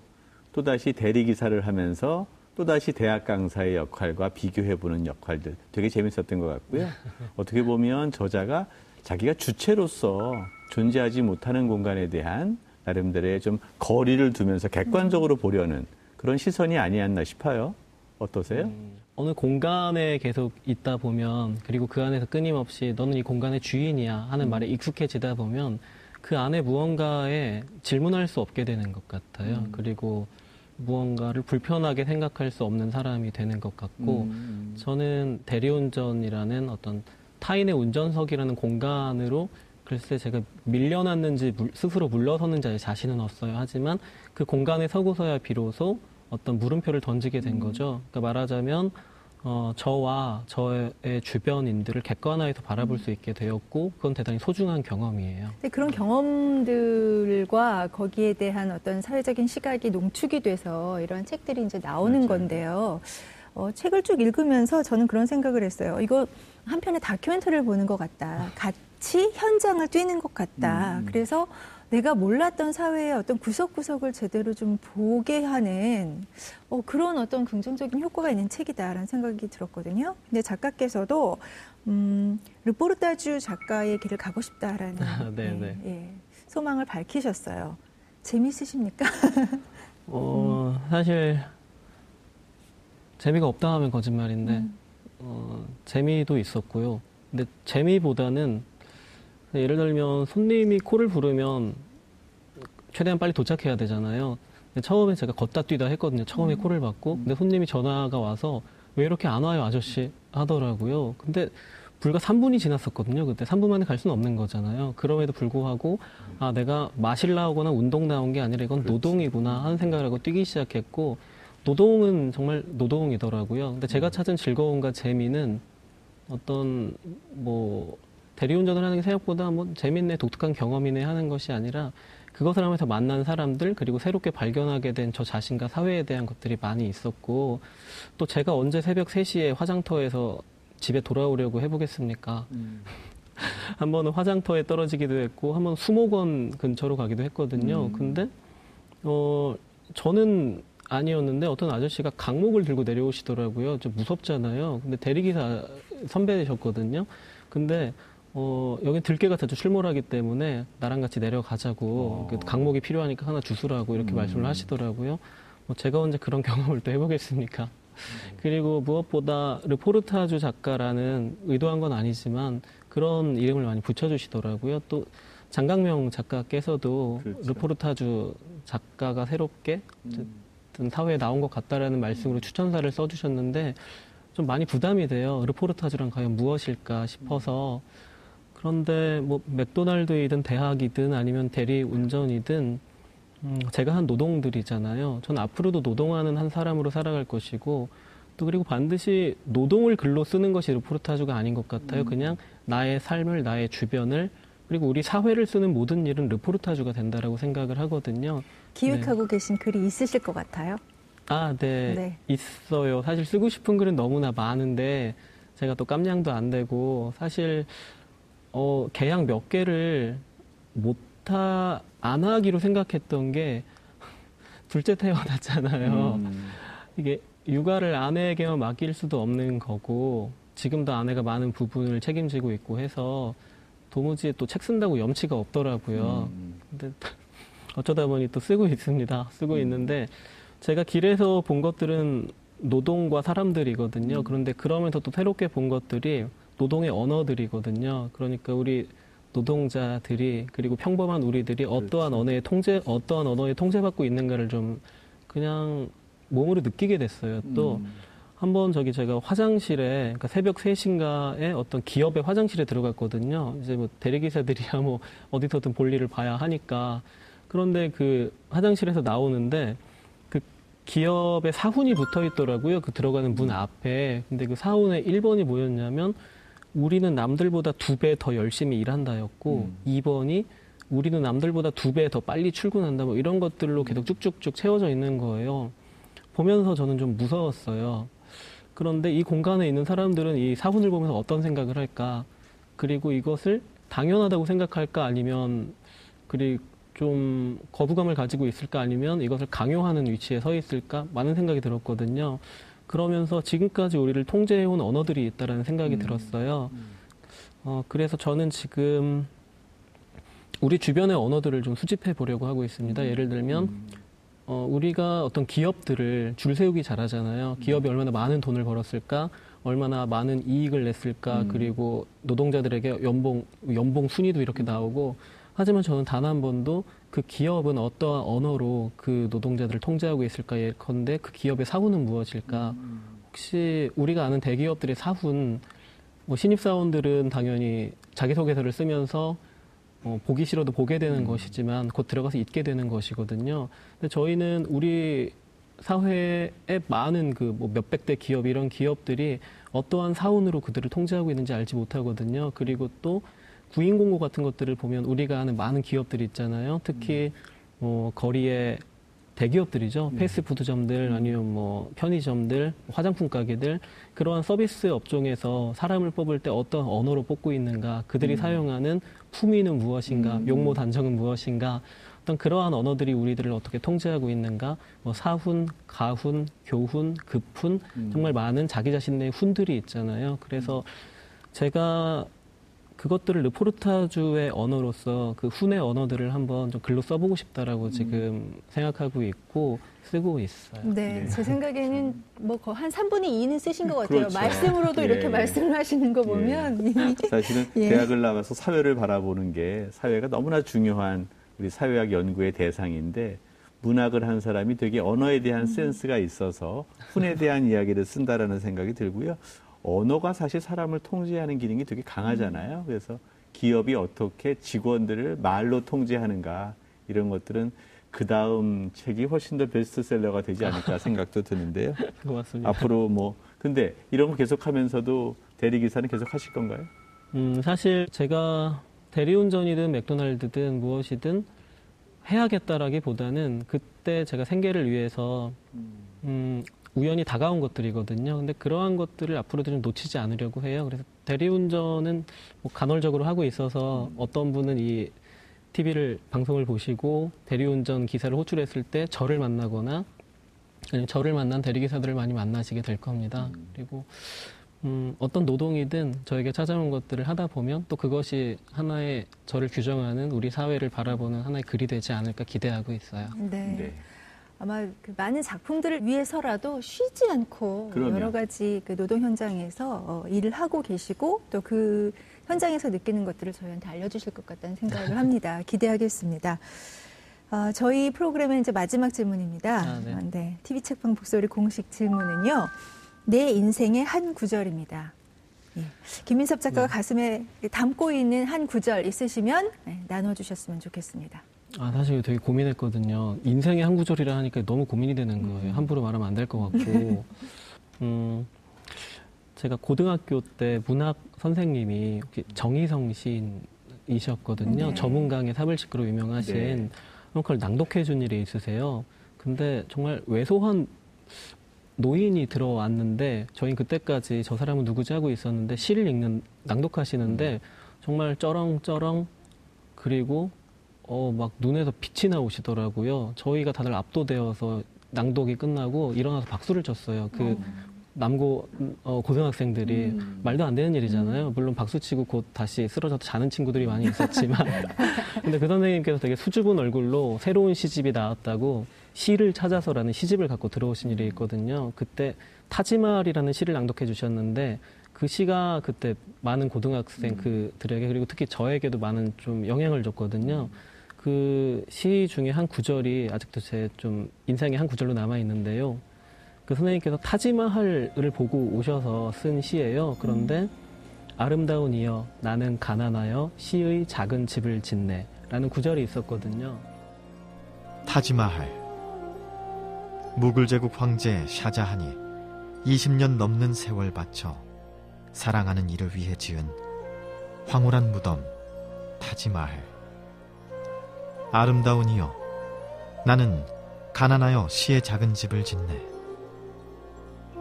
또 다시 대리 기사를 하면서 또 다시 대학 강사의 역할과 비교해보는 역할들 되게 재밌었던 것 같고요. 어떻게 보면 저자가 자기가 주체로서 존재하지 못하는 공간에 대한 나름대로의 좀 거리를 두면서 객관적으로 보려는 그런 시선이 아니었나 싶어요. 어떠세요? 어느 공간에 계속 있다 보면 그리고 그 안에서 끊임없이 너는 이 공간의 주인이야 하는 말에 익숙해지다 보면 그 안에 무언가에 질문할 수 없게 되는 것 같아요. 그리고 무언가를 불편하게 생각할 수 없는 사람이 되는 것 같고 음. 저는 대리운전이라는 어떤 타인의 운전석이라는 공간으로 글쎄 제가 밀려났는지 물- 스스로 물러섰는지 자신은 없어요. 하지만 그 공간에 서고서야 비로소 어떤 물음표를 던지게 된 거죠. 그러니까 말하자면 어, 저와 저의 주변인들을 객관화해서 바라볼 수 있게 되었고 그건 대단히 소중한 경험이에요. 근데 그런 경험들과 거기에 대한 어떤 사회적인 시각이 농축이 돼서 이런 책들이 이제 나오는 맞아요. 건데요. 어, 책을 쭉 읽으면서 저는 그런 생각을 했어요. 이거 한편의 다큐멘터리를 보는 것 같다. 같이 현장을 뛰는 것 같다. 음. 그래서 내가 몰랐던 사회의 어떤 구석구석을 제대로 좀 보게 하는 어, 그런 어떤 긍정적인 효과가 있는 책이다라는 생각이 들었거든요. 근데 작가께서도 음, 르포르타주 작가의 길을 가고 싶다라는 아, 네, 네. 예, 소망을 밝히셨어요. 재미있으십니까? 어, 사실 재미가 없다 하면 거짓말인데 음. 어, 재미도 있었고요. 근데 재미보다는 예를 들면 손님이 코를 부르면 최대한 빨리 도착해야 되잖아요. 처음에 제가 걷다 뛰다 했거든요. 처음에 음. 코를 받고. 근데 손님이 전화가 와서 왜 이렇게 안 와요, 아저씨? 하더라고요. 근데 불과 3분이 지났었거든요. 그때 3분 만에 갈 수는 없는 거잖아요. 그럼에도 불구하고 아 내가 마실 나오거나 운동 나온 게 아니라 이건 노동이구나 하는 생각을 하고 뛰기 시작했고 노동은 정말 노동이더라고요. 근데 제가 찾은 즐거움과 재미는 어떤 뭐 대리운전을 하는 게 생각보다 뭐 재밌네 독특한 경험이네 하는 것이 아니라 그것을 하면서 만난 사람들 그리고 새롭게 발견하게 된 저 자신과 사회에 대한 것들이 많이 있었고 또 제가 언제 새벽 3시에 화장터에서 집에 돌아오려고 해보겠습니까? 음. 한 번은 화장터에 떨어지기도 했고 한번 수목원 근처로 가기도 했거든요. 음. 근데 어 저는 아니었는데 어떤 아저씨가 강목을 들고 내려오시더라고요. 좀 무섭잖아요. 근데 대리기사 선배셨거든요. 근데 어 여기 들깨가 자주 출몰하기 때문에 나랑 같이 내려가자고 어. 그 강목이 필요하니까 하나 주스라고 이렇게 음. 말씀을 하시더라고요. 뭐 제가 언제 그런 경험을 또 해보겠습니까? 그리고 무엇보다 르포르타주 작가라는 의도한 건 아니지만 그런 이름을 많이 붙여주시더라고요. 또 장강명 작가께서도 그렇죠. 르포르타주 작가가 새롭게 음. 어떤 사회에 나온 것 같다라는 말씀으로 추천사를 써주셨는데 좀 많이 부담이 돼요. 르포르타주란 과연 무엇일까 싶어서 그런데 뭐 맥도날드이든 대학이든 아니면 대리 운전이든 음, 제가 한 노동들이잖아요. 저는 앞으로도 노동하는 한 사람으로 살아갈 것이고 또 그리고 반드시 노동을 글로 쓰는 것이 르포르타주가 아닌 것 같아요. 그냥 나의 삶을 나의 주변을 그리고 우리 사회를 쓰는 모든 일은 르포르타주가 된다라고 생각을 하거든요. 기획하고 계신 글이 있으실 것 같아요. 아, 네. 네. 있어요. 사실 쓰고 싶은 글은 너무나 많은데 제가 또 깜냥도 안 되고 사실 어, 계약 몇 개를 못 하 안 하기로 생각했던 게 둘째 태어났잖아요. 음. 이게 육아를 아내에게만 맡길 수도 없는 거고 지금도 아내가 많은 부분을 책임지고 있고 해서 도무지 또 책 쓴다고 염치가 없더라고요. 음. 근데 어쩌다 보니 또 쓰고 있습니다. 쓰고 음. 있는데 제가 길에서 본 것들은 노동과 사람들이거든요. 음. 그런데 그러면서 또 새롭게 본 것들이 노동의 언어들이거든요. 그러니까 우리 노동자들이 그리고 평범한 우리들이 어떠한. 언어의 통제, 어떠한 언어에 통제받고 있는가를 좀 그냥 몸으로 느끼게 됐어요. 또 음. 한번 저기 제가 화장실에 그러니까 새벽 3시인가에 어떤 기업의 화장실에 들어갔거든요. 이제 뭐 대리기사들이야 뭐 어디서든 볼일을 봐야 하니까 그런데 그 화장실에서 나오는데 그 기업의 사훈이 붙어 있더라고요. 그 들어가는 문 앞에. 근데 그 사훈의 1번이 뭐였냐면 우리는 남들보다 두 배 더 열심히 일한다였고 음. 2번이 우리는 남들보다 두 배 더 빨리 출근한다 뭐 이런 것들로 계속 쭉쭉쭉 채워져 있는 거예요. 보면서 저는 좀 무서웠어요. 그런데 이 공간에 있는 사람들은 이 사훈을 보면서 어떤 생각을 할까? 그리고 이것을 당연하다고 생각할까? 아니면 그리 좀 거부감을 가지고 있을까? 아니면 이것을 강요하는 위치에 서 있을까? 많은 생각이 들었거든요. 그러면서 지금까지 우리를 통제해온 언어들이 있다라는 생각이 음. 들었어요. 음. 어, 그래서 저는 지금 우리 주변의 언어들을 좀 수집해 보려고 하고 있습니다. 예를 들면 음. 어, 우리가 어떤 기업들을 줄 세우기 잘하잖아요. 기업이 얼마나 많은 돈을 벌었을까, 얼마나 많은 이익을 냈을까, 음. 그리고 노동자들에게 연봉, 연봉 순위도 이렇게 나오고, 하지만 저는 단 한 번도 그 기업은 어떠한 언어로 그 노동자들을 통제하고 있을까 예컨대 그 기업의 사후는 무엇일까? 음. 혹시 우리가 아는 대기업들의 사훈, 뭐 신입사원들은 당연히 자기소개서를 쓰면서 어, 보기 싫어도 보게 되는 음. 것이지만 곧 들어가서 잊게 되는 것이거든요. 근데 저희는 우리 사회의 많은 그 뭐 몇백 대 기업 이런 기업들이 어떠한 사훈으로 그들을 통제하고 있는지 알지 못하거든요. 그리고 또 구인 공고 같은 것들을 보면 우리가 아는 많은 기업들이 있잖아요. 특히 뭐 거리에 대기업들이죠. 패스트푸드점들 아니면 뭐 편의점들, 화장품 가게들 그러한 서비스 업종에서 사람을 뽑을 때 어떤 언어로 뽑고 있는가, 그들이 사용하는 품위는 무엇인가, 용모 단정은 무엇인가, 어떤 그러한 언어들이 우리들을 어떻게 통제하고 있는가, 뭐 사훈, 가훈, 교훈, 급훈 정말 많은 자기 자신의 훈들이 있잖아요. 그래서 제가 그것들을 르포르타주의 언어로서 그 훈의 언어들을 한번 좀 글로 써보고 싶다라고 지금 생각하고 있고 쓰고 있어요. 네, 네. 제 생각에는 뭐 한 3분의 2는 쓰신 것 같아요. 그렇죠. 말씀으로도 예. 이렇게 말씀을 하시는 거 보면 이미 사실은 예. 대학을 나가서 사회를 바라보는 게 사회가 너무나 중요한 우리 사회학 연구의 대상인데 문학을 한 사람이 되게 언어에 대한 센스가 있어서 훈에 대한 이야기를 쓴다라는 생각이 들고요. 언어가 사실 사람을 통제하는 기능이 되게 강하잖아요. 그래서 기업이 어떻게 직원들을 말로 통제하는가 이런 것들은 그 다음 책이 훨씬 더 베스트셀러가 되지 않을까 생각도 드는데요. 고맙습니다. 앞으로 뭐 근데 이런 거 계속하면서도 대리 기사는 계속 하실 건가요? 음, 사실 제가 대리운전이든 맥도날드든 무엇이든 해야겠다라기보다는 그때 제가 생계를 위해서 음, 우연히 다가온 것들이거든요. 근데 그러한 것들을 앞으로도 좀 놓치지 않으려고 해요. 그래서 대리운전은 뭐 간헐적으로 하고 있어서 어떤 분은 이 TV를 방송을 보시고 대리운전 기사를 호출했을 때 저를 만나거나 아니면 저를 만난 대리기사들을 많이 만나시게 될 겁니다. 그리고 음, 어떤 노동이든 저에게 찾아온 것들을 하다 보면 또 그것이 하나의 저를 규정하는 우리 사회를 바라보는 하나의 글이 되지 않을까 기대하고 있어요. 네. 아마 그 많은 작품들을 위해서라도 쉬지 않고 그럼요. 여러 가지 그 노동 현장에서 어, 일을 하고 계시고 또 그 현장에서 느끼는 것들을 저희한테 알려주실 것 같다는 생각을 합니다. 기대하겠습니다. 아, 저희 프로그램의 이제 마지막 질문입니다. 아, 네. 아, 네. TV 책방 북소리 공식 질문은요. 내 인생의 한 구절입니다. 예. 김민섭 작가가 네. 가슴에 담고 있는 한 구절 있으시면 네, 나눠주셨으면 좋겠습니다. 아, 사실 되게 고민했거든요. 인생의 한 구절이라 하니까 너무 고민이 되는 거예요. 함부로 말하면 안 될 것 같고. 음, 제가 고등학교 때 문학 선생님이 정희성 시인이셨거든요. 네. 저문강의 사불식구로 유명하신 네. 그걸 낭독해 준 일이 있으세요. 근데 정말 왜소한 노인이 들어왔는데 저희 그때까지 저 사람은 누구지 하고 있었는데 시를 읽는 낭독하시는데 정말 쩌렁쩌렁 그리고 어 막 눈에서 빛이 나오시더라고요. 저희가 다들 압도되어서 낭독이 끝나고 일어나서 박수를 쳤어요. 그 남고 어, 고등학생들이 말도 안 되는 일이잖아요. 물론 박수 치고 곧 다시 쓰러져서 자는 친구들이 많이 있었지만 근데 그 선생님께서 되게 수줍은 얼굴로 새로운 시집이 나왔다고 시를 찾아서라는 시집을 갖고 들어오신 일이 있거든요. 그때 타지말이라는 시를 낭독해 주셨는데 그 시가 그때 많은 고등학생 그들에게 그리고 특히 저에게도 많은 좀 영향을 줬거든요. 그 시 중에 한 구절이 아직도 제 좀 인생의 한 구절로 남아 있는데요. 그 선생님께서 타지마할을 보고 오셔서 쓴 시예요. 그런데 아름다운 이여 나는 가난하여 시의 작은 집을 짓네 라는 구절이 있었거든요. 타지마할 무굴 제국 황제 샤자한이 20년 넘는 세월 바쳐 사랑하는 이를 위해 지은 황홀한 무덤 타지마할 아름다운 이여 나는 가난하여 시의 작은 집을 짓네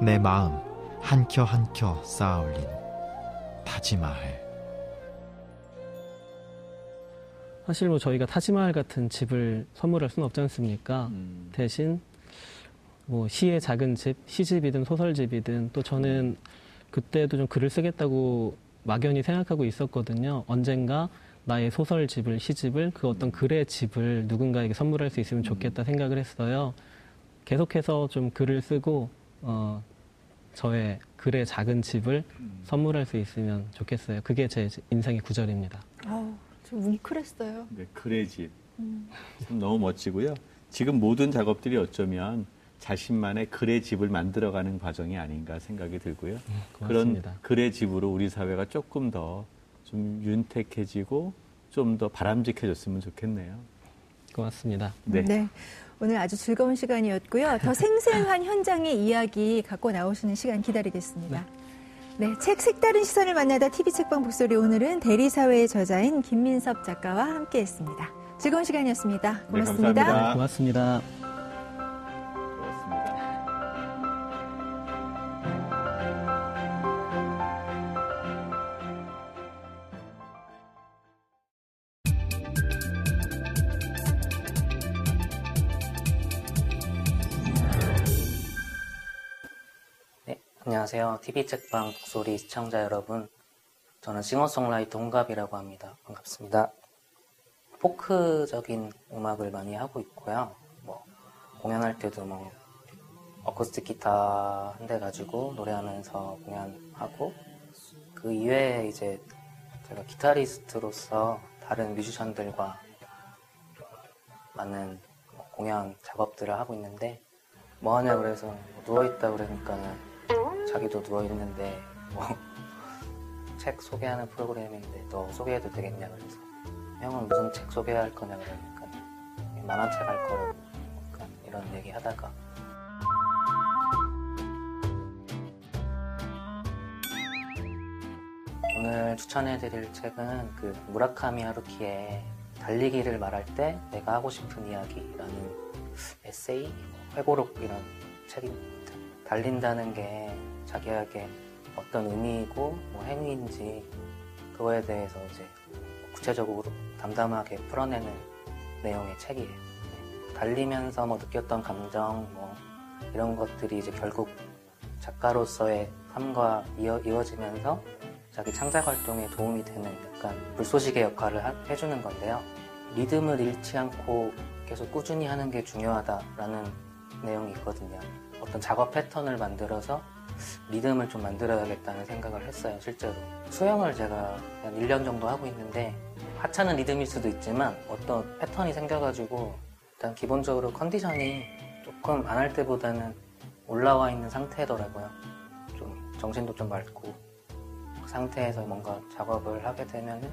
내 마음 한 켜 한 켜 쌓아 올린 타지마할 사실 뭐 저희가 타지마할 같은 집을 선물할 수는 없지 않습니까? 음. 대신 뭐 시의 작은 집, 시집이든 소설집이든 또 저는 그때도 좀 글을 쓰겠다고 막연히 생각하고 있었거든요. 언젠가 나의 소설집을, 시집을 그 어떤 글의 집을 누군가에게 선물할 수 있으면 좋겠다 생각을 했어요. 계속해서 좀 글을 쓰고 어, 저의 글의 작은 집을 선물할 수 있으면 좋겠어요. 그게 제 인생의 구절입니다. 아우, 좀 뭉클했어요. 네, 글의 집. 참 너무 멋지고요. 지금 모든 작업들이 어쩌면 자신만의 글의 집을 만들어가는 과정이 아닌가 생각이 들고요. 그런 고맙습니다. 글의 집으로 우리 사회가 조금 더 좀 윤택해지고 좀 더 바람직해졌으면 좋겠네요. 고맙습니다. 네. 오늘 아주 즐거운 시간이었고요. 더 생생한 현장의 이야기 갖고 나오시는 시간 기다리겠습니다. 네, 책 색다른 시선을 만나다 TV 책방 북소리 오늘은 대리사회의 저자인 김민섭 작가와 함께했습니다. 즐거운 시간이었습니다. 네, 고맙습니다. 감사합니다. 고맙습니다. 안녕하세요. TV책방 독소리 시청자 여러분. 저는 싱어송라이터 홍갑이라고 합니다. 반갑습니다. 포크적인 음악을 많이 하고 있고요. 뭐 공연할 때도 뭐 어쿠스틱 기타 한 대 가지고 노래하면서 공연하고 그 이외에 이제 제가 기타리스트로서 다른 뮤지션들과 많은 공연 작업들을 하고 있는데 뭐 하냐 그래서 누워있다 그러니까는 자기도 누워있는데 뭐 책 소개하는 프로그램인데 너 소개해도 되겠냐 그래서. 형은 무슨 책 소개할 거냐 그러니까 만화책 할 거라고 약간 이런 얘기 하다가. 오늘 추천해드릴 책은 그 무라카미 하루키의 달리기를 말할 때 내가 하고 싶은 이야기라는 에세이, 회고록 이런 책입니다. 달린다는 게 자기에게 어떤 의미이고 뭐 행위인지 그거에 대해서 이제 구체적으로 담담하게 풀어내는 내용의 책이에요. 달리면서 뭐 느꼈던 감정 뭐 이런 것들이 이제 결국 작가로서의 삶과 이어, 이어지면서 자기 창작 활동에 도움이 되는 약간 불쏘시개 역할을 하, 해주는 건데요. 리듬을 잃지 않고 계속 꾸준히 하는 게 중요하다라는 내용이 있거든요. 어떤 작업 패턴을 만들어서 리듬을 좀 만들어야겠다는 생각을 했어요, 실제로. 수영을 제가 한 1년 정도 하고 있는데 하찮은 리듬일 수도 있지만 어떤 패턴이 생겨가지고 일단 기본적으로 컨디션이 조금 안 할 때보다는 올라와 있는 상태더라고요. 좀 정신도 좀 맑고 그 상태에서 뭔가 작업을 하게 되면은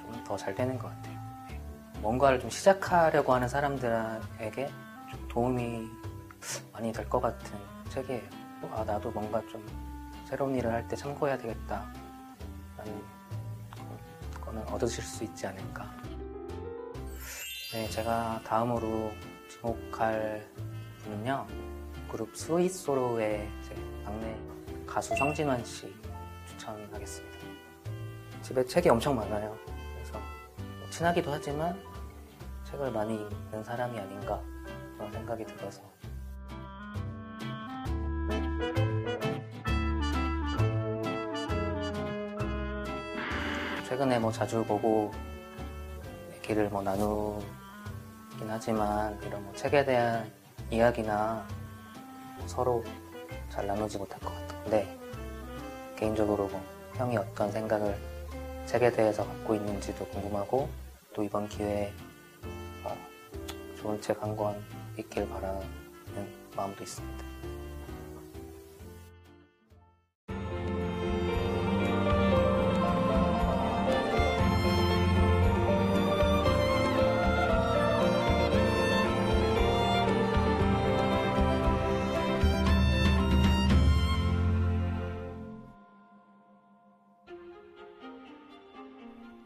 좀더 잘 되는 것 같아요. 네. 뭔가를 좀 시작하려고 하는 사람들에게 좀 도움이 많이 될 것 같은 책이에요. 아, 나도 뭔가 좀 새로운 일을 할 때 참고해야 되겠다. 라는 거는 얻으실 수 있지 않을까. 네, 제가 다음으로 지목할 분은요. 그룹 스위소로의 막내 가수 성진원 씨 추천하겠습니다. 집에 책이 엄청 많아요. 그래서 뭐 친하기도 하지만 책을 많이 읽는 사람이 아닌가 그런 생각이 들어서 최근에 뭐 자주 보고 얘기를 뭐 나누긴 하지만 이런 뭐 책에 대한 이야기나 뭐 서로 잘 나누지 못할 것 같은데 개인적으로 뭐 형이 어떤 생각을 책에 대해서 갖고 있는지도 궁금하고 또 이번 기회에 어 좋은 책 한권 읽길 바라는 마음도 있습니다.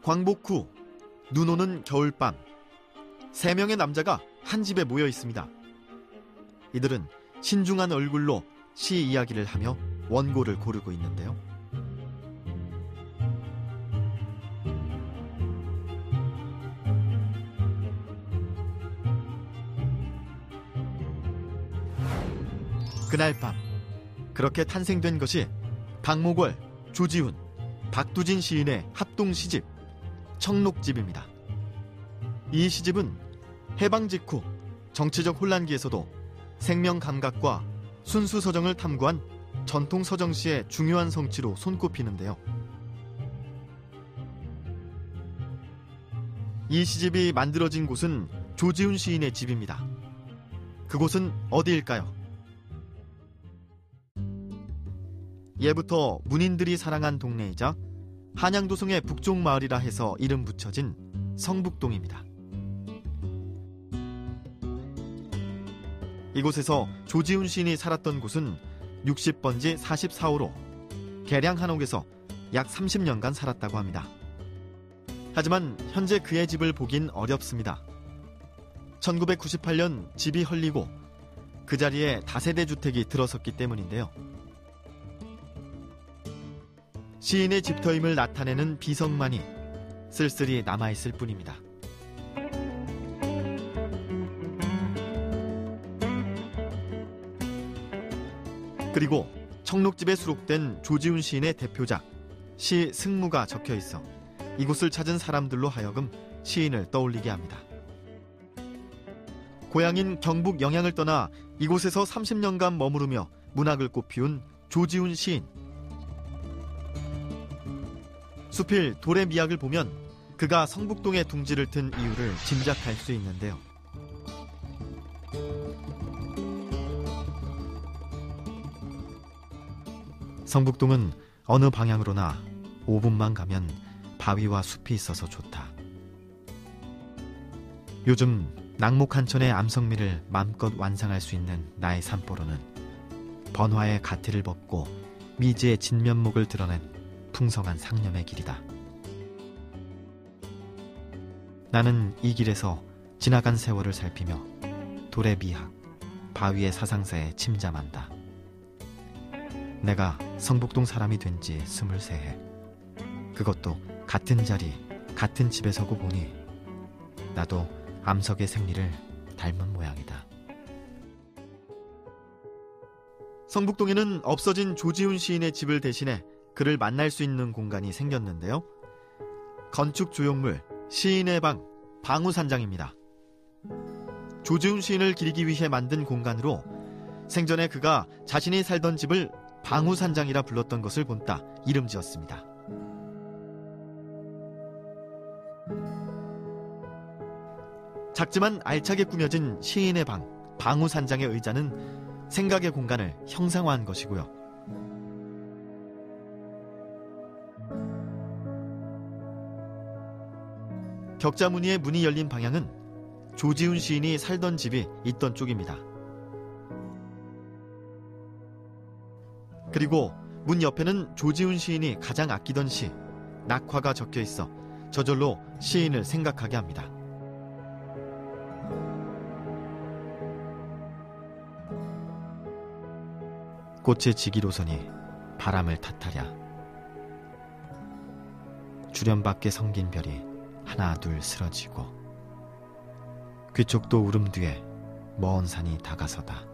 광복 후 눈 오는 겨울밤 세 명의 남자가 한 집에 모여 있습니다. 이들은 신중한 얼굴로 시 이야기를 하며 원고를 고르고 있는데요. 그날 밤 그렇게 탄생된 것이 박목월, 조지훈, 박두진 시인의 합동 시집 청록집입니다. 이 시집은 해방 직후 정치적 혼란기에서도 생명 감각과 순수 서정을 탐구한 전통 서정시의 중요한 성취로 손꼽히는데요. 이 시집이 만들어진 곳은 조지훈 시인의 집입니다. 그곳은 어디일까요? 예부터 문인들이 사랑한 동네이자 한양도성의 북쪽 마을이라 해서 이름 붙여진 성북동입니다. 이곳에서 조지훈 시인이 살았던 곳은 60번지 44호로 계량 한옥에서 약 30년간 살았다고 합니다. 하지만 현재 그의 집을 보긴 어렵습니다. 1998년 집이 헐리고 그 자리에 다세대 주택이 들어섰기 때문인데요. 시인의 집터임을 나타내는 비석만이 쓸쓸히 남아있을 뿐입니다. 그리고 청록집에 수록된 조지훈 시인의 대표작 시 승무가 적혀 있어 이곳을 찾은 사람들로 하여금 시인을 떠올리게 합니다. 고향인 경북 영양을 떠나 이곳에서 30년간 머무르며 문학을 꽃피운 조지훈 시인. 수필 돌의 미학을 보면 그가 성북동에 둥지를 튼 이유를 짐작할 수 있는데요. 성북동은 어느 방향으로나 5분만 가면 바위와 숲이 있어서 좋다. 요즘 낙목한천의 암성미를 마음껏 완상할 수 있는 나의 산보로는 번화의 가티를 벗고 미지의 진면목을 드러낸 풍성한 상념의 길이다. 나는 이 길에서 지나간 세월을 살피며 돌의 미학, 바위의 사상사에 침잠한다. 내가 성북동 사람이 된지 스물세 해. 그것도 같은 자리, 같은 집에 서고 보니 나도 암석의 생리를 닮은 모양이다. 성북동에는 없어진 조지훈 시인의 집을 대신해 그를 만날 수 있는 공간이 생겼는데요. 건축 조형물 시인의 방 방우산장입니다. 조지훈 시인을 기리기 위해 만든 공간으로 생전에 그가 자신이 살던 집을 방우산장이라 불렀던 것을 본따 이름 지었습니다. 작지만 알차게 꾸며진 시인의 방, 방우산장의 의자는 생각의 공간을 형상화한 것이고요. 격자무늬의 문이 열린 방향은 조지훈 시인이 살던 집이 있던 쪽입니다. 그리고 문 옆에는 조지훈 시인이 가장 아끼던 시, 낙화가 적혀 있어 저절로 시인을 생각하게 합니다. 꽃의 지기로선이 바람을 탓하랴. 주변 밖에 성긴 별이 하나 둘 쓰러지고 귀쪽도 울음 뒤에 먼 산이 다가서다.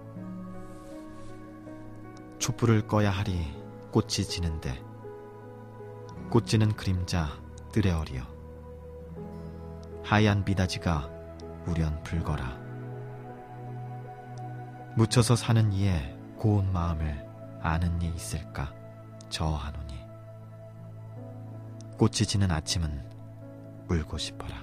촛불을 꺼야 하리 꽃이 지는데 꽃 지는 그림자 뜨레어리여 하얀 비다지가 우련 불거라. 묻혀서 사는 이에 고운 마음을 아는 이 있을까? 저하노니. 꽃이 지는 아침은 울고 싶어라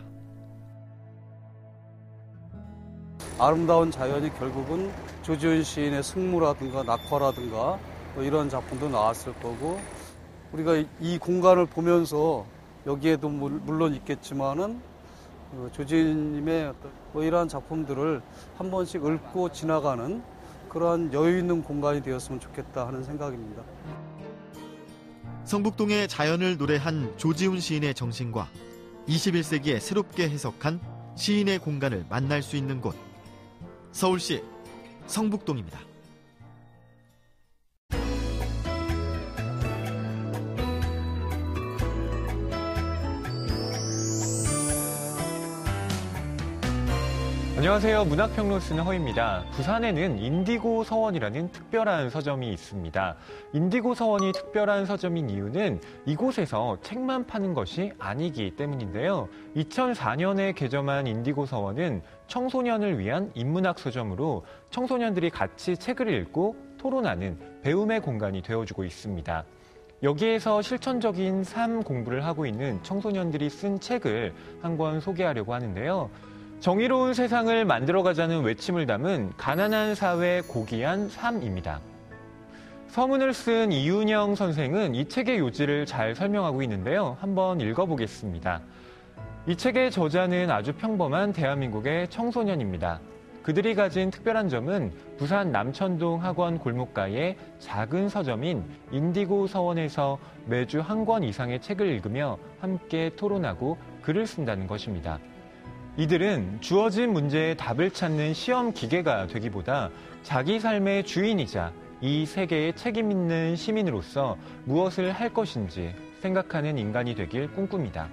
아름다운 자연이 결국은 조지훈 시인의 승무라든가 낙화라든가 뭐 이런 작품도 나왔을 거고 우리가 이 공간을 보면서 여기에도 물론 있겠지만은 그 조지훈님의 뭐 이러한 작품들을 한 번씩 읊고 지나가는 그러한 여유 있는 공간이 되었으면 좋겠다 하는 생각입니다. 성북동의 자연을 노래한 조지훈 시인의 정신과 21세기에 새롭게 해석한 시인의 공간을 만날 수 있는 곳. 서울시 성북동입니다. 안녕하세요. 문학평론 쓰는 허입니다. 부산에는 인디고 서원이라는 특별한 서점이 있습니다. 인디고 서원이 특별한 서점인 이유는 이곳에서 책만 파는 것이 아니기 때문인데요. 2004년에 개점한 인디고 서원은 청소년을 위한 인문학 서점으로 청소년들이 같이 책을 읽고 토론하는 배움의 공간이 되어주고 있습니다. 여기에서 실천적인 삶 공부를 하고 있는 청소년들이 쓴 책을 한 권 소개하려고 하는데요. 정의로운 세상을 만들어가자는 외침을 담은 가난한 사회 고귀한 삶입니다. 서문을 쓴 이윤영 선생은 이 책의 요지를 잘 설명하고 있는데요. 한번 읽어보겠습니다. 이 책의 저자는 아주 평범한 대한민국의 청소년입니다. 그들이 가진 특별한 점은 부산 남천동 학원 골목가의 작은 서점인 인디고 서원에서 매주 한 권 이상의 책을 읽으며 함께 토론하고 글을 쓴다는 것입니다. 이들은 주어진 문제에 답을 찾는 시험 기계가 되기보다 자기 삶의 주인이자 이 세계에 책임 있는 시민으로서 무엇을 할 것인지 생각하는 인간이 되길 꿈꿉니다.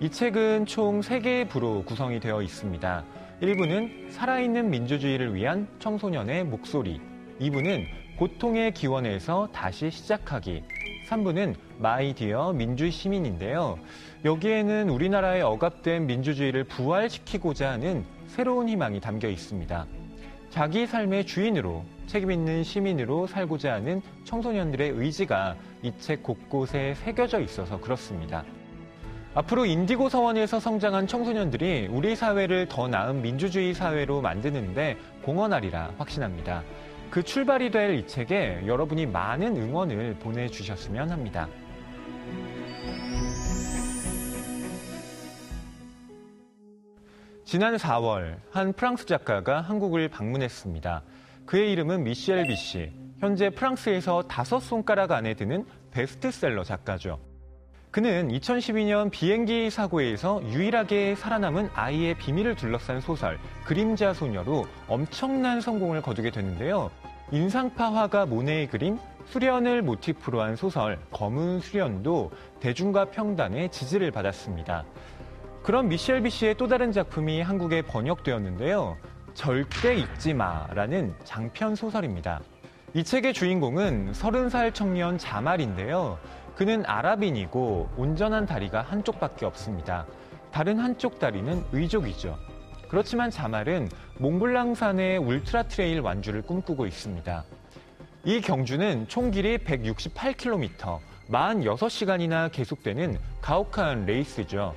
이 책은 총 3개의 부로 구성이 되어 있습니다. 1부는 살아있는 민주주의를 위한 청소년의 목소리, 2부는 고통의 기원에서 다시 시작하기. 3부는 마이디어 민주시민인데요. 여기에는 우리나라의 억압된 민주주의를 부활시키고자 하는 새로운 희망이 담겨 있습니다. 자기 삶의 주인으로 책임있는 시민으로 살고자 하는 청소년들의 의지가 이 책 곳곳에 새겨져 있어서 그렇습니다. 앞으로 인디고 서원에서 성장한 청소년들이 우리 사회를 더 나은 민주주의 사회로 만드는데 공헌하리라 확신합니다. 그 출발이 될 이 책에 여러분이 많은 응원을 보내주셨으면 합니다. 지난 4월 한 프랑스 작가가 한국을 방문했습니다. 그의 이름은 미셸 비시. 현재 프랑스에서 다섯 손가락 안에 드는 베스트셀러 작가죠. 그는 2012년 비행기 사고에서 유일하게 살아남은 아이의 비밀을 둘러싼 소설 그림자 소녀로 엄청난 성공을 거두게 되는데요. 인상파 화가 모네의 그림 수련을 모티프로 한 소설 검은 수련도 대중과 평단의 지지를 받았습니다. 그런 미셸 뷔시의 또 다른 작품이 한국에 번역되었는데요. 절대 잊지 마라는 장편 소설입니다. 이 책의 주인공은 30살 청년 자말인데요. 그는 아랍인이고 온전한 다리가 한쪽밖에 없습니다. 다른 한쪽 다리는 의족이죠. 그렇지만 자말은 몽블랑산의 ultra trail 완주를 꿈꾸고 있습니다. 이 경주는 총 길이 168km, 46시간이나 계속되는 가혹한 레이스죠.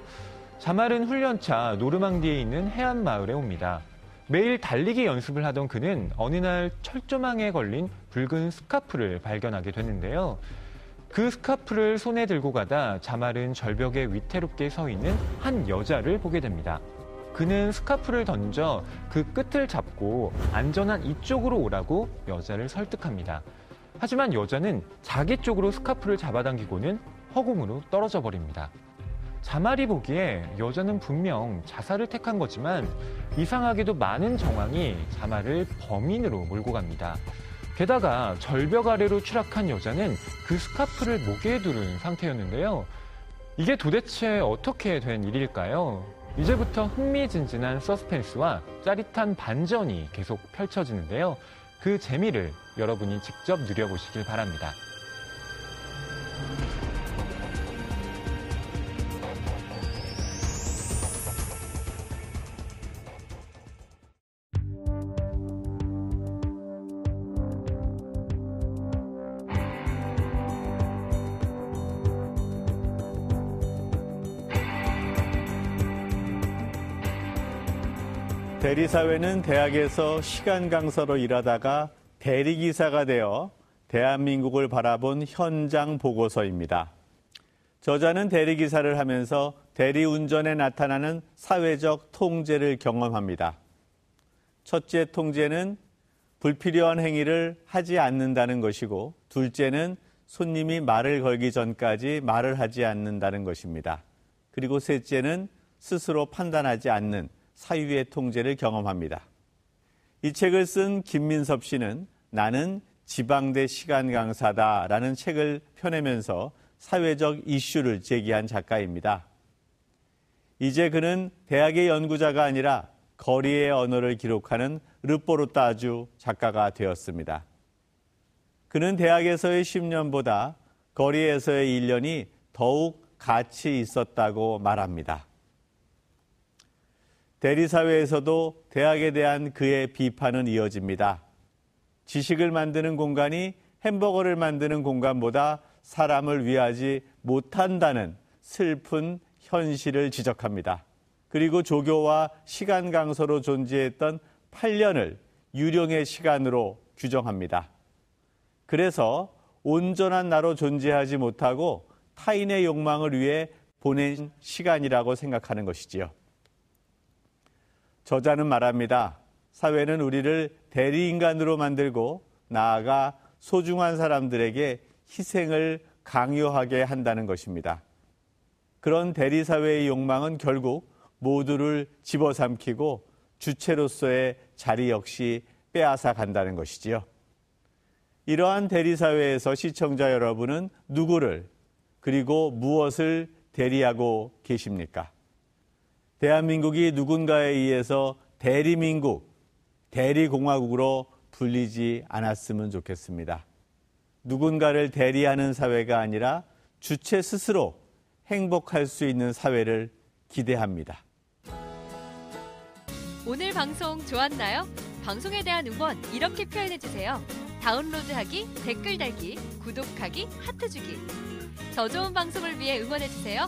자말은 훈련차 노르망디에 있는 해안 마을에 옵니다. 매일 달리기 연습을 하던 그는 어느 날 철조망에 걸린 붉은 스카프를 발견하게 되는데요. 그 스카프를 손에 들고 가다 자말은 절벽에 위태롭게 서 있는 한 여자를 보게 됩니다. 그는 스카프를 던져 그 끝을 잡고 안전한 이쪽으로 오라고 여자를 설득합니다. 하지만 여자는 자기 쪽으로 스카프를 잡아당기고는 허공으로 떨어져 버립니다. 자말이 보기에 여자는 분명 자살을 택한 거지만 이상하게도 많은 정황이 자말을 범인으로 몰고 갑니다. 게다가 절벽 아래로 추락한 여자는 그 스카프를 목에 두른 상태였는데요. 이게 도대체 어떻게 된 일일까요? 이제부터 흥미진진한 서스펜스와 짜릿한 반전이 계속 펼쳐지는데요. 그 재미를 여러분이 직접 누려보시길 바랍니다. 대리사회는 대학에서 시간 강사로 일하다가 대리기사가 되어 대한민국을 바라본 현장 보고서입니다. 저자는 대리기사를 하면서 대리운전에 나타나는 사회적 통제를 경험합니다. 첫째 통제는 불필요한 행위를 하지 않는다는 것이고, 둘째는 손님이 말을 걸기 전까지 말을 하지 않는다는 것입니다. 그리고 셋째는 스스로 판단하지 않는 사유의 통제를 경험합니다. 이 책을 쓴 김민섭 씨는 나는 지방대 시간 강사다라는 책을 펴내면서 사회적 이슈를 제기한 작가입니다. 이제 그는 대학의 연구자가 아니라 거리의 언어를 기록하는 르포르따주 작가가 되었습니다. 그는 대학에서의 10년보다 거리에서의 1년이 더욱 가치 있었다고 말합니다. 대리사회에서도 대학에 대한 그의 비판은 이어집니다. 지식을 만드는 공간이 햄버거를 만드는 공간보다 사람을 위하지 못한다는 슬픈 현실을 지적합니다. 그리고 조교와 시간 강서로 존재했던 8년을 유령의 시간으로 규정합니다. 그래서 온전한 나로 존재하지 못하고 타인의 욕망을 위해 보낸 시간이라고 생각하는 것이지요. 저자는 말합니다. 사회는 우리를 대리인간으로 만들고 나아가 소중한 사람들에게 희생을 강요하게 한다는 것입니다. 그런 대리사회의 욕망은 결국 모두를 집어삼키고 주체로서의 자리 역시 빼앗아 간다는 것이지요. 이러한 대리사회에서 시청자 여러분은 누구를 그리고 무엇을 대리하고 계십니까? 대한민국이 누군가에 의해서 대리민국, 대리공화국으로 불리지 않았으면 좋겠습니다. 누군가를 대리하는 사회가 아니라 주체 스스로 행복할 수 있는 사회를 기대합니다. 오늘 방송 좋았나요? 방송에 대한 응원 이렇게 표현해 주세요. 다운로드하기, 댓글 달기, 구독하기, 하트 주기. 더 좋은 방송을 위해 응원해 주세요.